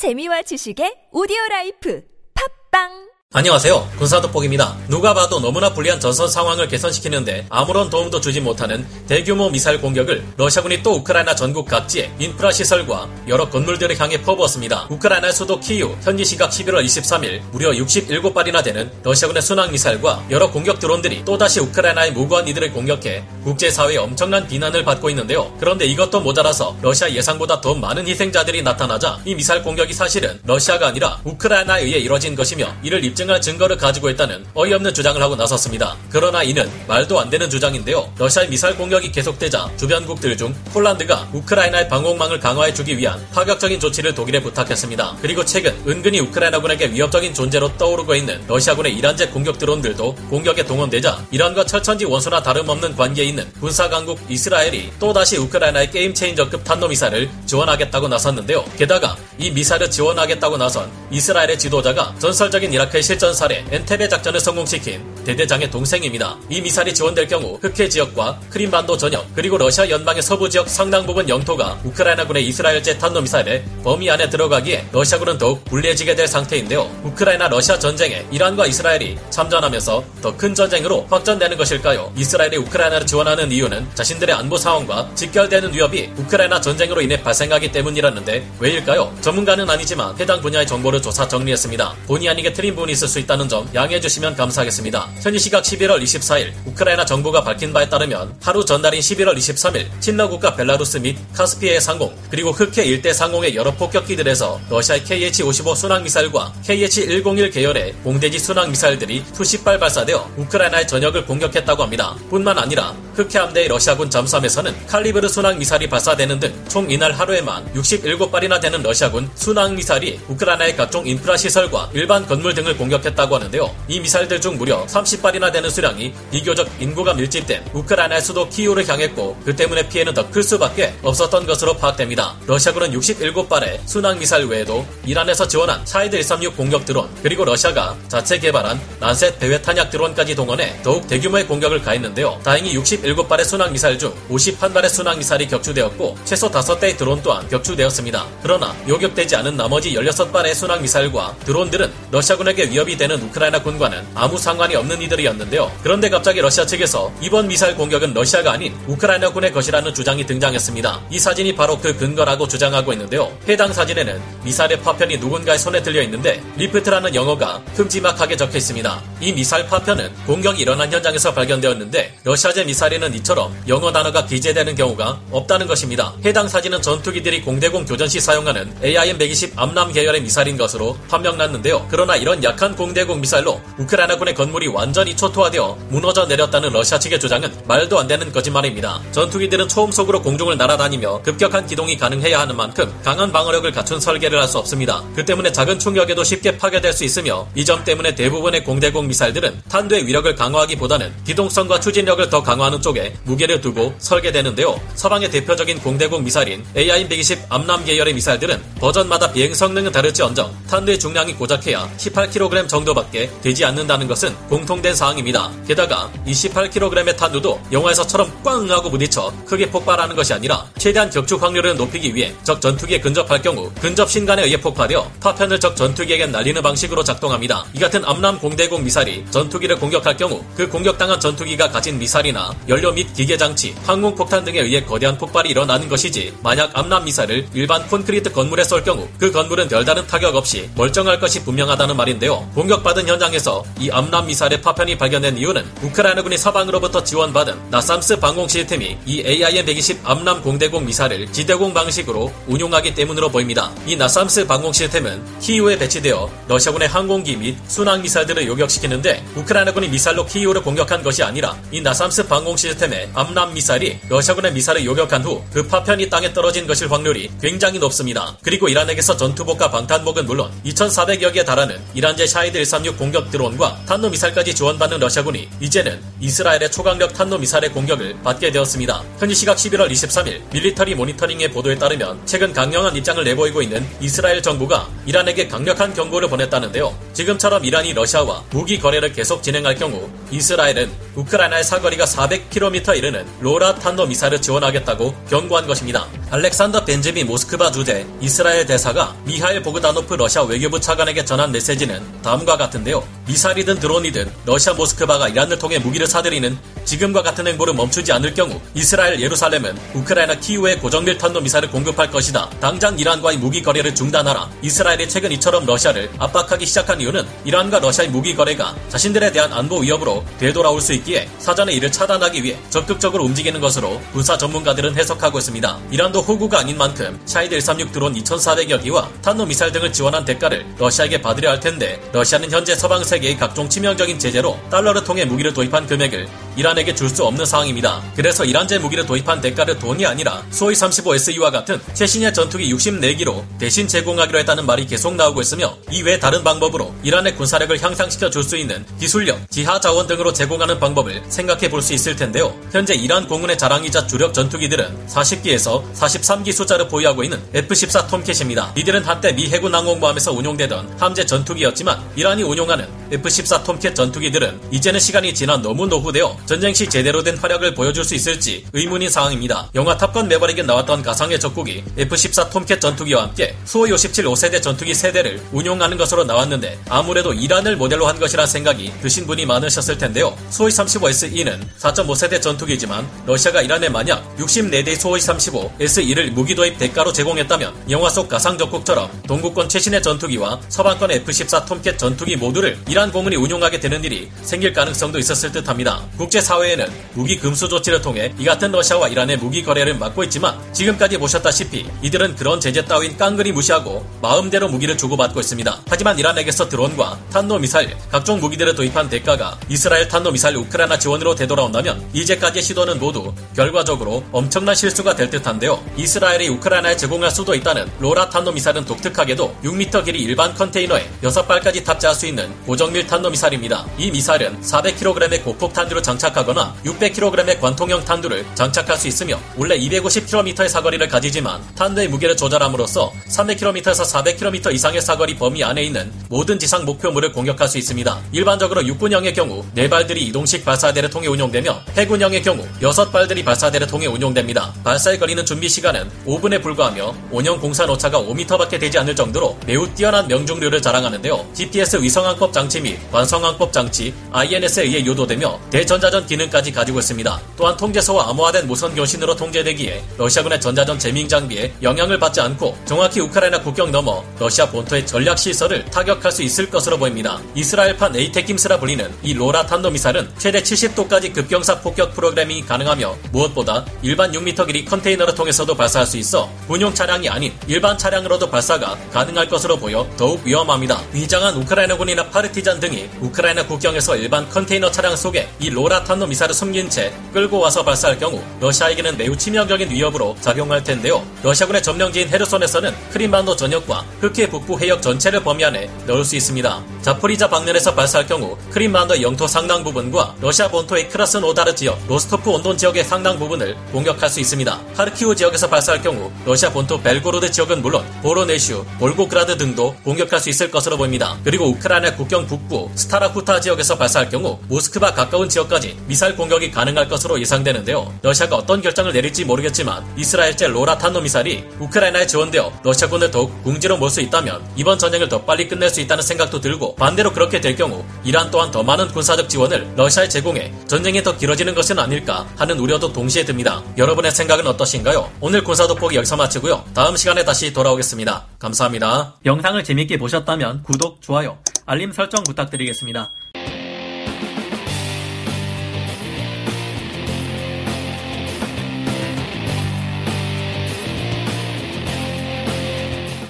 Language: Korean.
재미와 지식의 오디오 라이프. 팟빵 안녕하세요. 군사도폭입니다. 누가 봐도 너무나 불리한 전선 상황을 개선시키는데 아무런 도움도 주지 못하는 대규모 미사일 공격을 러시아군이 또 우크라이나 전국 각지의 인프라 시설과 여러 건물들을 향해 퍼부었습니다. 우크라이나 수도 키이우 현지 시각 11월 23일 무려 67발이나 되는 러시아군의 순항 미사일과 여러 공격 드론들이 또다시 우크라이나의 무고한 이들을 공격해 국제사회의 엄청난 비난을 받고 있는데요. 그런데 이것도 모자라서 러시아 예상보다 더 많은 희생자들이 나타나자 이 미사일 공격이 사실은 러시아가 아니라 우크라이나에 의해 이뤄진 것이며 이를 입증 입증할 증거를 가지고 있다는 어이없는 주장을 하고 나섰습니다. 그러나 이는 말도 안 되는 주장인데요. 러시아의 미사일 공격이 계속되자 주변국들 중 폴란드가 우크라이나의 방공망을 강화해 주기 위한 파격적인 조치를 독일에 부탁했습니다. 그리고 최근 은근히 우크라이나군에게 위협적인 존재로 떠오르고 있는 러시아군의 이란제 공격 드론들도 공격에 동원되자 이란과 철천지 원수나 다름없는 관계에 있는 군사 강국 이스라엘이 또다시 우크라이나의 game changer급 탄도미사일을 지원하겠다고 나섰는데요. 게다가 이 미사일을 지원하겠다고 나선 이스라엘의 지도자가 전설적인 이라크의 실전 사례 엔테베 작전을 성공시킨 대대장의 동생입니다. 이 미사일이 지원될 경우 흑해 지역과 크림반도 전역 그리고 러시아 연방의 서부 지역 상당 부분 영토가 우크라이나군의 이스라엘제 탄도미사일의 범위 안에 들어가기에 러시아군은 더욱 불리해지게 될 상태인데요. 우크라이나 러시아 전쟁에 이란과 이스라엘이 참전하면서 더 큰 전쟁으로 확전되는 것일까요? 이스라엘이 우크라이나를 지원하는 이유는 자신들의 안보 상황과 직결되는 위협이 우크라이나 전쟁으로 인해 발생하기 때문이라는데 왜일까요? 전문가는 아니지만 해당 분야의 정보를 조사 정리했습니다. 본의 아니게 틀린 부분이 있을 수 있다는 점 양해해 주시면 감사하겠습니다. 현지 시각 11월 24일 우크라이나 정부가 밝힌 바에 따르면 하루 전날인 11월 23일 친러 국가 벨라루스 및 카스피해 상공 그리고 흑해 일대 상공의 여러 폭격기들에서 러시아의 KH-55 순항 미사일과 KH-101 계열의 공대지 순항 미사일들이 수십 발 발사되어 우크라이나의 전역을 공격했다고 합니다. 뿐만 아니라 흑해 함대의 러시아군 잠수함에서는 칼리브르 순항 미사일이 발사되는 등 총 이날 하루에만 67발이나 되는 러시아군 순항 미사일이 우크라이나의 각종 인프라 시설과 일반 건물 등을 공격했다고 하는데요. 이 미사일들 중 무려 30발이나 되는 수량이 비교적 인구가 밀집된 우크라이나의 수도 키이우를 향했고 그 때문에 피해는 더 클 수밖에 없었던 것으로 파악됩니다. 러시아군은 67발의 순항 미사일 외에도 이란에서 지원한 샤이드 136 공격 드론 그리고 러시아가 자체 개발한 란셋 배회 탄약 드론까지 동원해 더욱 대규모의 공격을 가했는데요. 다행히 67발의 순항 미사일 중 51발의 순항 미사일이 격추되었고 최소 5대의 드론 또한 격추되었습니다. 그러나 요격되지 않은 나머지 16발의 순항 미사일과 드론들은 러시아군에게 위협이 되는 우크라이나 군과는 아무 상관이 없는 이들이었는데요. 그런데 갑자기 러시아 측에서 이번 미사일 공격은 러시아가 아닌 우크라이나 군의 것이라는 주장이 등장했습니다. 이 사진이 바로 그 근거라고 주장하고 있는데요. 해당 사진에는 미사일의 파편이 누군가의 손에 들려 있는데 lift라는 영어가 큼지막하게 적혀 있습니다. 이 미사일 파편은 공격이 일어난 현장에서 발견되었는데 러시아제 미사일에는 이처럼 영어 단어가 기재되는 경우가 없다는 것입니다. 해당 사진은 전투기들이 공대공 교전 시 사용하는 AIM-120 암람 계열의 미사일인 것으로 판명났는데요. 그러나 이런 약한 공대공 미사일로 우크라이나군의 건물이 완전히 초토화되어 무너져 내렸다는 러시아 측의 주장은 말도 안 되는 거짓말입니다. 전투기들은 초음속으로 공중을 날아다니며 급격한 기동이 가능해야 하는 만큼 강한 방어력을 갖춘 설계를 할 수 없습니다. 그 때문에 작은 충격에도 쉽게 파괴될 수 있으며 이 점 때문에 대부분의 공대공 미사일들은 탄두의 위력을 강화하기보다는 기동성과 추진력을 더 강화하는 쪽에 무게를 두고 설계되는데요. 서방의 대표적인 공대공 미사일인 AIM-120 암람 계열의 미사일들은 버전마다 비행 성능은 다를지언정 탄두의 중량이 고작해야 18kg 정도밖에 되지 않는다는 것은 공통된 사항입니다. 게다가 이 18kg의 탄두도 영화에서처럼 꽝 하고 부딪혀 크게 폭발하는 것이 아니라 최대한 격추 확률을 높이기 위해 적 전투기에 근접할 경우 근접 신관에 의해 폭파되어 파편을 적 전투기에게 날리는 방식으로 작동합니다. 이 같은 암람 공대공 미사일이 전투기를 공격할 경우 그 공격당한 전투기가 가진 미사일이나 연료 및 기계 장치, 항공 폭탄 등에 의해 거대한 폭발이 일어나는 것이지 만약 암람 미사일을 일반 콘크리트 건물에 쏠 경우 그 건물은 별다른 타격 없이 멀쩡할 것이 분명하다는 말인데요. 공격받은 현장에서 이 암람 미사일의 파편이 발견된 이유는 우크라이나군이 서방으로부터 지원받은 나삼스 방공 시스템이 이 AIM-120 암람 공대공 미사일을 지대공 방식으로 운용하기 때문으로 보입니다. 이 나삼스 방공 시스템은 키이우에 배치되어 러시아군의 항공기 및 순항 미사일들을 요격시키는데 우크라이나군이 미사일로 키이우를 공격한 것이 아니라 이 나삼스 방공 시스템의 암람 미사일이 러시아군의 미사일을 요격한 후 그 파편이 땅에 떨어진 것일 확률이 굉장히 높습니다. 그리고 이란에게서 전투복과 방탄복은 물론 2,400여 개에 달하는 이란제 샤이드 136 공격 드론과 탄도 미사일까지 지원받는 러시아군이 이제는 이스라엘의 초강력 탄도 미사일의 공격을 받게 되었습니다. 현지 시각 11월 23일 밀리터리 모니터링의 보도에 따르면 최근 강경한 입장을 내보이고 있는 이스라엘 정부가 이란에게 강력한 경고를 보냈다는데요. 지금처럼 이란이 러시아와 무기 거래를 계속 진행할 경우 이스라엘은 우크라이나의 사거리가 400km 이르는 로라 탄도 미사일을 지원하겠다고 경고한 것입니다. 알렉산더 벤제미 모스크바 주재 이스라엘 대사가 미하일 보그다노프 러시아 외교부 차관에게 전한 메시지는 다음과 같은데요. 미사일이든 드론이든 러시아 모스크바가 이란을 통해 무기를 사들이는 지금과 같은 행보를 멈추지 않을 경우 이스라엘 예루살렘은 우크라이나 키우에 고정밀 탄도 미사일을 공급할 것이다. 당장 이란과의 무기 거래를 중단하라. 이스라엘이 최근 이처럼 러시아를 압박하기 시작한 이유는 이란과 러시아의 무기 거래가 자신들에 대한 안보 위협으로 되돌아올 수 있기에 사전에 이를 차단하기 위해 적극적으로 움직이는 것으로 군사 전문가들은 해석하고 있습니다. 이란도 호구가 아닌 만큼 샤이드 136 드론 2,400여 기와 탄도 미사일 등을 지원한 대가를 러시아에게 받으려 할 텐데 러시아는 현재 서방 세계의 각종 치명적인 제재로 달러를 통해 무기를 도입한 금액을 이란에게 줄 수 없는 상황입니다. 그래서 이란제 무기를 도입한 대가를 돈이 아니라 소위 35SE와 같은 최신의 전투기 64기로 대신 제공하기로 했다는 말이 계속 나오고 있으며 이외 다른 방법으로 이란의 군사력을 향상시켜 줄 수 있는 기술력, 지하 자원 등으로 제공하는 방법을 생각해 볼 수 있을 텐데요. 현재 이란 공군의 자랑이자 주력 전투기들은 40기에서 43기 숫자를 보유하고 있는 F-14 톰캣입니다. 이들은 한때 미 해군 항공모함에서 운용되던 함재 전투기였지만 이란이 운용하는 F-14 톰캣 전투기들은 이제는 시간이 지나 너무 노후되어 전쟁 시 제대로 된 활약을 보여줄 수 있을지 의문인 상황입니다. 영화 탑건 매버릭에 나왔던 가상의 적국이 F-14 톰캣 전투기와 함께 수호 57 5세대 전투기 세대를 운용하는 것으로 나왔는데 아무래도 이란을 모델로 한 것이란 생각이 드신 분이 많으셨을 텐데요. 수호이 35SE는 4.5세대 전투기지만 러시아가 이란에 만약 64대 수호이 35 SE를 무기 도입 대가로 제공했다면 영화 속 가상 적국처럼 동구권 최신의 전투기와 서방권 F-14 톰캣 전투기 모두를 이란 공군이 운용하게 되는 일이 생길 가능성도 있었을 듯합니다. 국제사회에는 무기 금수 조치를 통해 이 같은 러시아와 이란의 무기 거래를 막고 있지만 지금까지 보셨다시피 이들은 그런 제재 따윈 깡그리 무시하고 마음대로 무기를 주고받고 있습니다. 하지만 이란에게서 드론과 탄도 미사일, 각종 무기들을 도입한 대가가 이스라엘 탄도 미사일 우크라이나 지원으로 되돌아온다면 이제까지의 시도는 모두 결과적으로 엄청난 실수가 될 듯한데요. 이스라엘이 우크라이나에 제공할 수도 있다는 로라 탄도 미사일은 독특하게도 6m 길이 일반 컨테이너에 6발까지 탑재할 수 있는 고정 밀 탄도 미사일입니다. 이 미사일은 400kg의 고폭 탄두를 장착하거나 600kg의 관통형 탄두를 장착할 수 있으며 원래 250km의 사거리를 가지지만 탄두의 무게를 조절함으로써 300km에서 400km 이상의 사거리 범위 안에 있는 모든 지상 목표물을 공격할 수 있습니다. 일반적으로 육군형의 경우 4발들이 이동식 발사대를 통해 운용되며 해군형의 경우 6발들이 발사대를 통해 운용됩니다. 발사에 걸리는 준비 시간은 5분에 불과하며 원형 공산 오차가 5m밖에 되지 않을 정도로 매우 뛰어난 명중률을 자랑하는데요. GPS 위성항법 장치 및 관성항법 장치 INS에 의해 유도되며 대전자전 기능까지 가지고 있습니다. 또한 통제소와 암호화된 무선 교신으로 통제되기에 러시아군의 전자전 jamming 장비에 영향을 받지 않고 정확히 우크라이나 국경 넘어 러시아 본토의 전략 시설을 타격할 수 있을 것으로 보입니다. 이스라엘판 ATACMS라 불리는 이 로라 탄도 미사일은 최대 70도까지 급경사 폭격 프로그래밍이 가능하며 무엇보다 일반 6m 길이 컨테이너를 통해서도 발사할 수 있어 군용 차량이 아닌 일반 차량으로도 발사가 가능할 것으로 보여 더욱 위험합니다. 위장한 우크라이나군이나 파르티잔 등이 우크라이나 국경에서 일반 컨테이너 차량 속에 이 로라 탄도 미사일을 숨긴 채 끌고 와서 발사할 경우 러시아에게는 매우 치명적인 위협으로 작용할 텐데요. 러시아군의 점령지인 헤르손에서는 크림반도 전역과 흑해 북부 해역 전체를 범위 안에 넣을 수 있습니다. 자포리자 방면에서 발사할 경우 크림반도의 영토 상당 부분과 러시아 본토의 크라스노다르 지역, 로스토프 온돈 지역의 상당 부분을 공격할 수 있습니다. 하르키우 지역에서 발사할 경우 러시아 본토 벨고로드 지역은 물론 보로네슈, 볼고그라드 등도 공격할 수 있을 것으로 보입니다. 그리고 우크라이나 국경 북부 스타라쿠타 지역에서 발사할 경우 모스크바 가까운 지역까지 미사일 공격이 가능할 것으로 예상되는데요. 러시아가 어떤 결정을 내릴지 모르겠지만 이스라엘제 로라 탄도 미사일이 우크라이나에 지원되어 러시아군을 더욱 궁지로 몰 수 있다면 이번 전쟁을 더 빨리 끝낼 수 있다는 생각도 들고 반대로 그렇게 될 경우 이란 또한 더 많은 군사적 지원을 러시아에 제공해 전쟁이 더 길어지는 것은 아닐까 하는 우려도 동시에 듭니다. 여러분의 생각은 어떠신가요? 오늘 군사 돋보기 여기서 마치고요. 다음 시간에 다시 돌아오겠습니다. 감사합니다. 영상을 재밌게 보셨다면 구독, 좋아요, 알림 설정 부탁드리겠습니다.